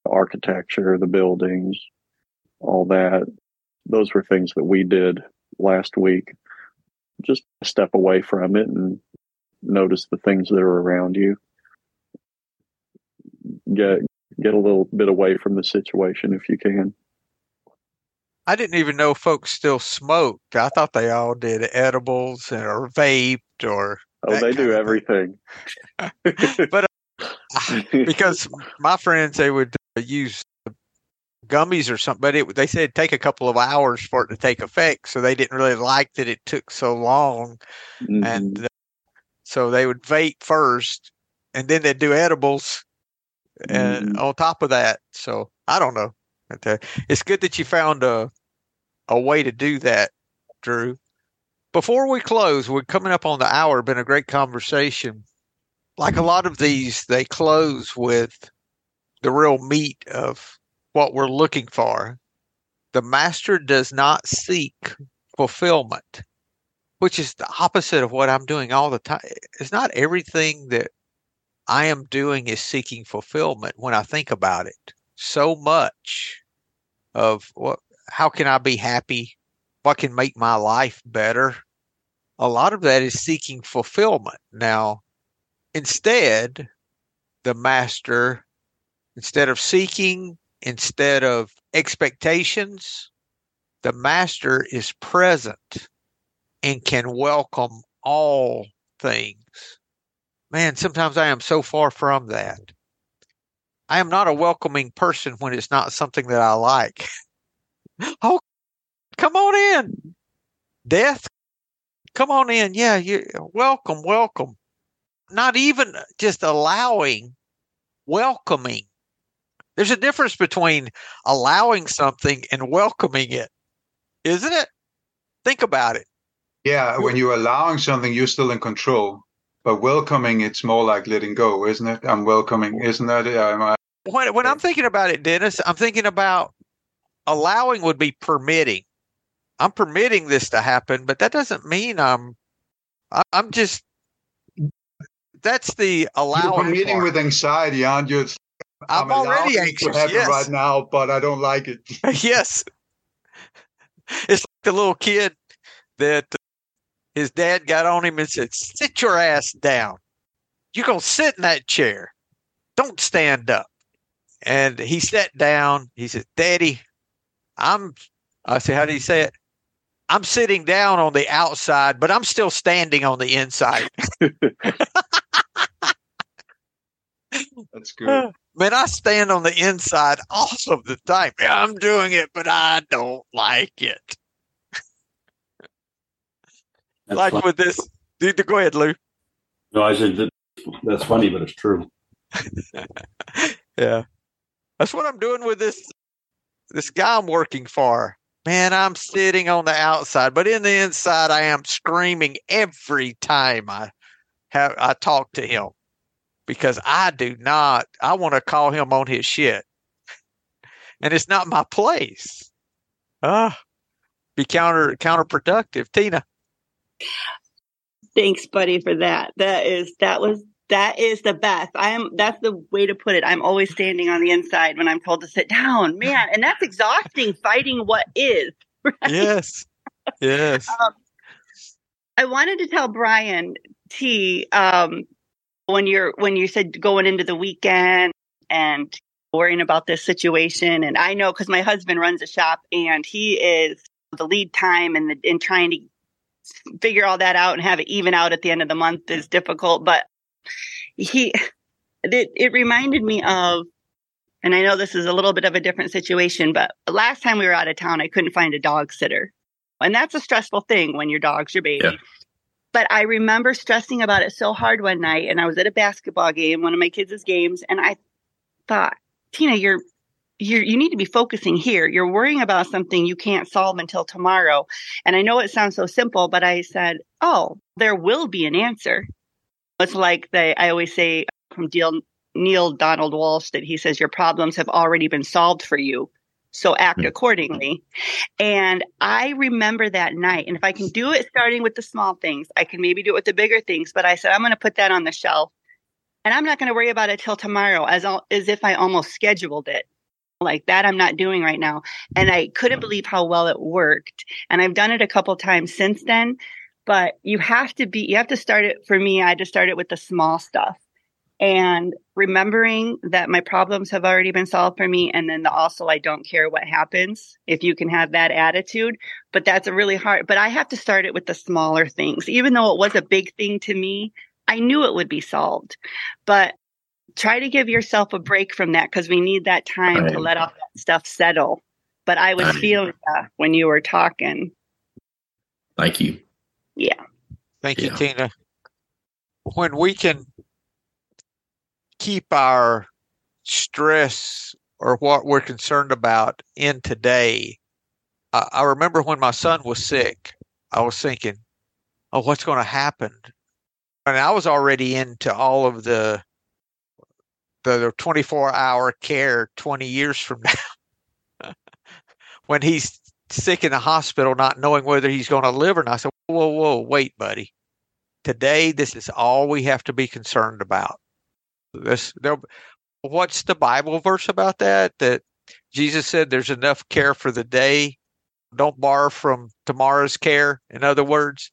architecture, the buildings, all that. Those were things that we did last week. Just step away from it and notice the things that are around you. Get get a little bit away from the situation if you can. I didn't even know folks still smoked. I thought they all did edibles or vaped or. Oh, they do everything. but uh, because my friends, they would use gummies or something, but it, they said take a couple of hours for it to take effect. So they didn't really like that it took so long. Mm-hmm. And uh, so they would vape first and then they'd do edibles and mm-hmm. on top of that. So I don't know. It's good that you found a a way to do that, Drew. Before we close, we're coming up on the hour. Been a great conversation. Like a lot of these, they close with the real meat of what we're looking for. The master does not seek fulfillment, which is the opposite of what I'm doing all the time. It's not everything that I am doing is seeking fulfillment when I think about it. So much of what how can I be happy? What can make my life better? A lot of that is seeking fulfillment. Now, instead, the master, instead of seeking, instead of expectations, the master is present and can welcome all things. Man, sometimes I am so far from that. I am not a welcoming person when it's not something that I like. oh, come on in. Death, come on in. Yeah, you welcome, welcome. Not even just allowing, welcoming. There's a difference between allowing something and welcoming it, isn't it? Think about it. Yeah, when you're allowing something, you're still in control. But welcoming, it's more like letting go, isn't it? I'm welcoming, isn't that? Yeah, when when I'm thinking about it, Dennis, I'm thinking about allowing would be permitting. I'm permitting this to happen, but that doesn't mean I'm. I, I'm just. That's the You're allowing. competing part. with anxiety, aren't you? It's, I'm already allowing it anxious, yes. right now, but I don't like it. yes. It's like the little kid that uh, his dad got on him and said, Sit your ass down. You're going to sit in that chair. Don't stand up. And he sat down. He said, Daddy, I'm, I said, How do you say it? I'm sitting down on the outside, but I'm still standing on the inside. That's good. Man, I stand on the inside all of the time. I'm doing it, but I don't like it. Like fun- with this. Dude, go ahead, Lou. no, I said that, that's funny, but it's true. Yeah, that's what I'm doing with this this guy I'm working for. Man, I'm sitting on the outside, but in the inside, I am screaming every time I have I talk to him because I do not. I want to call him on his shit, and it's not my place. Ah, be counter counterproductive, Tina. Thanks, buddy, for that. That is that was that is the best. I am that's the way to put it. I'm always standing on the inside when I'm told to sit down. Man, and that's exhausting fighting what is. right? Yes, yes. Um, I wanted to tell Brian T um, when you're when you said going into the weekend and worrying about this situation, and I know because my husband runs a shop and he is the lead time and the in trying to figure all that out and have it even out at the end of the month is difficult. But he it, it reminded me of and I know this is a little bit of a different situation, but last time we were out of town, I couldn't find a dog sitter. And that's a stressful thing when your dog's your baby. Yeah. But I remember stressing about it so hard one night, and I was at a basketball game, one of my kids' games, and I thought, Tina, you're you're you need to be focusing here. You're worrying about something you can't solve until tomorrow. And I know it sounds so simple, but I said, Oh, there will be an answer. It's like the I always say from Neale Donald Walsch that he says your problems have already been solved for you. So act Hmm. accordingly. And I remember that night. And if I can do it starting with the small things, I can maybe do it with the bigger things. But I said, I'm going to put that on the shelf and I'm not going to worry about it till tomorrow as, as if I almost scheduled it. Like that, I'm not doing right now. And I couldn't believe how well it worked. And I've done it a couple times since then. But you have to be, you have to start it for me. I just started with the small stuff and remembering that my problems have already been solved for me and then the also i don't care what happens if you can have that attitude. But that's a really hard but i have to start it with the smaller things. Even though it was a big thing to me i knew it would be solved. But try to give yourself a break from that because we need that time to let all that stuff settle. But i was Right. feeling that when you were talking. Thank you. yeah. Thank you, Tina. When we can keep our stress or what we're concerned about in today, I, I remember when my son was sick, I was thinking, oh, what's going to happen? And I was already into all of the the 24 hour care 20 years from now. when he's sick in the hospital, not knowing whether he's going to live or not. I said, whoa, whoa, wait, buddy. Today, this is all we have to be concerned about. This, what's the Bible verse about that? That Jesus said there's enough care for the day. Don't borrow from tomorrow's care. In other words,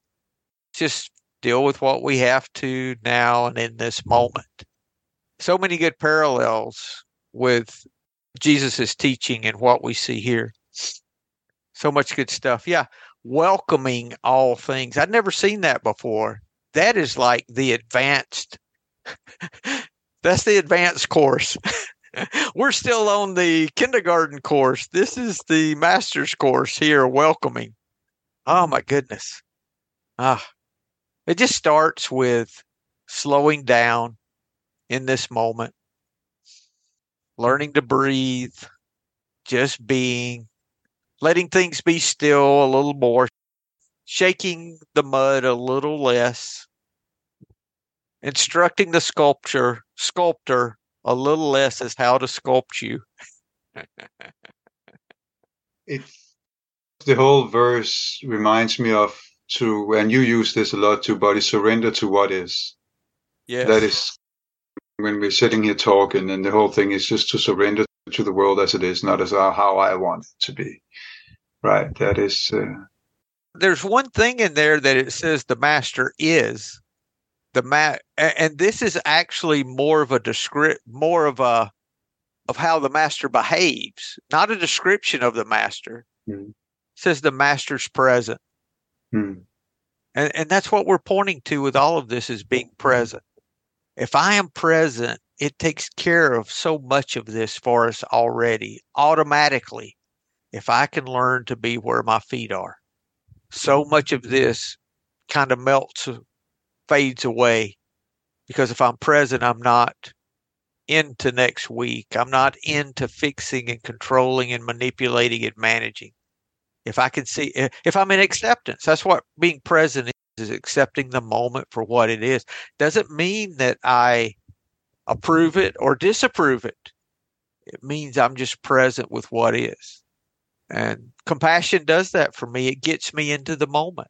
just deal with what we have to now and in this moment. So many good parallels with Jesus' teaching and what we see here. So much good stuff. Yeah. Welcoming all things. I'd never seen that before. That is like the advanced, that's the advanced course. We're still on the kindergarten course. This is the master's course here, welcoming. Oh my goodness. Ah, it just starts with slowing down in this moment, learning to breathe, just being, letting things be still a little more, shaking the mud a little less, instructing the sculpture sculptor a little less as how to sculpt you. it's the whole verse reminds me of to, and you use this a lot too, buddy, surrender to what is. Yes. That is when we're sitting here talking, and the whole thing is just to surrender to the world as it is, not as how I want it to be. Right. That is. Uh, There's one thing in there that it says the master is the ma, and this is actually more of a descript, more of a of how the master behaves, not a description of the master. It says the master's present. hmm. And, and that's what we're pointing to with all of this is being present. If I am present, it takes care of so much of this for us already, automatically. If I can learn to be where my feet are, so much of this kind of melts, fades away. Because if I'm present, I'm not into next week. I'm not into fixing and controlling and manipulating and managing if I can see eh, if I'm in acceptance, that's what being present is, is accepting the moment for what it is. Doesn't mean that I approve it or disapprove it. It means I'm just present with what is. And compassion does that for me. It gets me into the moment.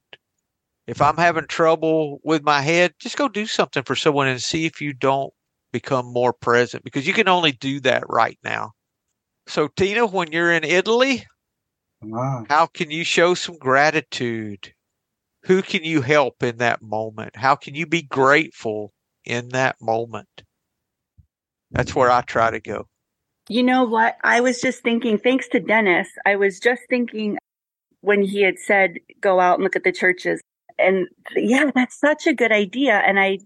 If I'm having trouble with my head, just go do something for someone and see if you don't become more present because you can only do that right now. So, Tina, when you're in Italy, Wow. how can you show some gratitude? Who can you help in that moment? How can you be grateful in that moment? That's where I try to go. You know what? I was just thinking, thanks to Dennis, I was just thinking when he had said, go out and look at the churches. And yeah, that's such a good idea. And I,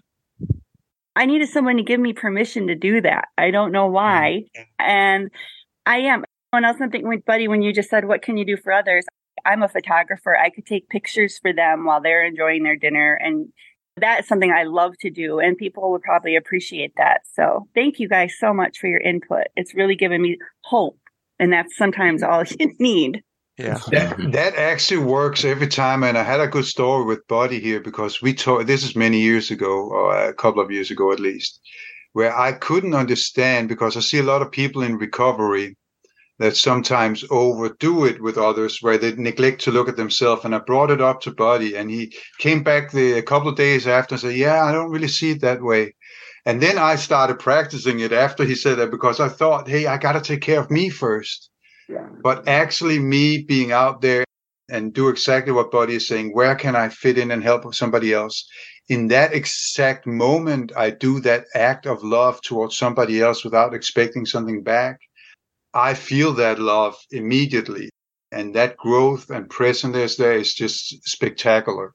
I needed someone to give me permission to do that. I don't know why. Mm-hmm. And I am. Someone else I'm thinking with Buddy, when you just said, what can you do for others? I'm a photographer. I could take pictures for them while they're enjoying their dinner. And that's something I love to do. And people would probably appreciate that. So thank you guys so much for your input. It's really given me hope. And that's sometimes all you need. Yeah. That, that actually works every time. And I had a good story with Buddy here because we talked, this is many years ago, or a couple of years ago at least, where I couldn't understand because I see a lot of people in recovery that sometimes overdo it with others where they neglect to look at themselves. And I brought it up to Buddy and he came back the, a couple of days after and said, yeah, I don't really see it that way. And then I started practicing it after he said that because I thought, hey, I got to take care of me first. But actually, me being out there and do exactly what Buddy is saying, where can I fit in and help somebody else? In that exact moment, I do that act of love towards somebody else without expecting something back. I feel that love immediately. And that growth and presence there is just spectacular.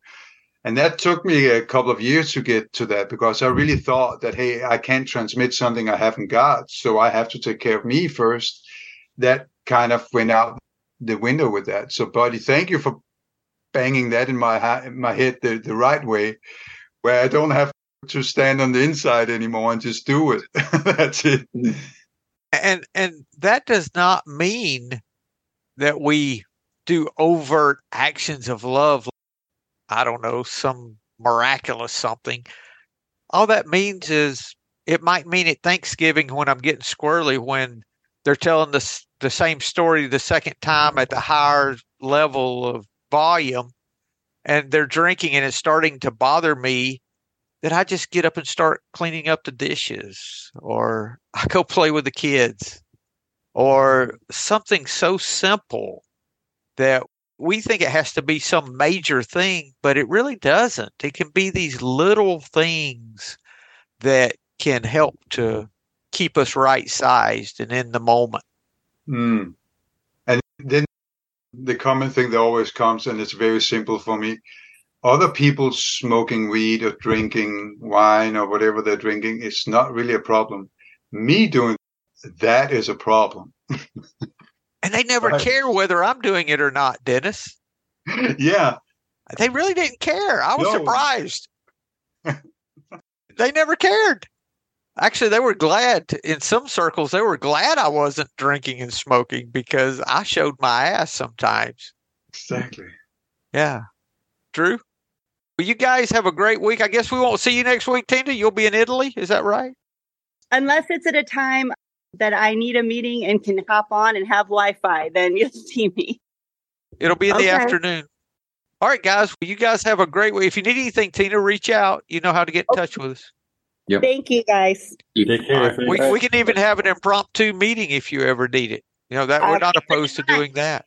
And that took me a couple of years to get to that because I really thought that, hey, I can't transmit something I haven't got. So I have to take care of me first. That kind of went out the window with that. So, Buddy, thank you for banging that in my, my head the, the right way, where I don't have to stand on the inside anymore and just do it. That's it. And and that does not mean that we do overt actions of love. I don't know, some miraculous something. All that means is it might mean at Thanksgiving when I'm getting squirrely when they're telling the the same story the second time at the higher level of volume and they're drinking and it's starting to bother me that I just get up and start cleaning up the dishes or I go play with the kids or something so simple that we think it has to be some major thing, but it really doesn't. It can be these little things that can help to keep us right sized and in the moment. Mm. And then the common thing that always comes, and it's very simple for me other people smoking weed or drinking wine or whatever they're drinking is not really a problem. Me doing that is a problem. and they never right. care whether I'm doing it or not, Dennis. yeah. They really didn't care. I was no. surprised. they never cared. Actually, they were glad. To, in some circles, they were glad I wasn't drinking and smoking because I showed my ass sometimes. Exactly. Yeah. Drew? Well, you guys have a great week. I guess we won't see you next week, Tina. You'll be in Italy. Is that right? Unless it's at a time that I need a meeting and can hop on and have Wi Fi, then you'll see me. It'll be in the afternoon. All right, guys. Well, you guys have a great week. If you need anything, Tina, reach out. You know how to get in touch with us. Thank you guys. Take care. All right. We, we can even have an impromptu meeting if you ever need it. You know that we're not opposed to doing that.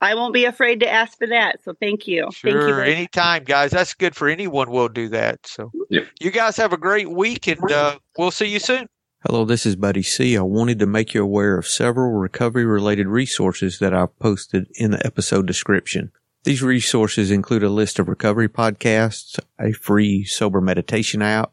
I won't be afraid to ask for that. So thank you. Thank you. Sure, anytime, guys. That's good for anyone. We'll do that. So, Yep. you guys have a great week, and uh, we'll see you soon. Hello, this is Buddy C. I wanted to make you aware of several recovery related resources that I've posted in the episode description. These resources include a list of recovery podcasts, a free sober meditation app,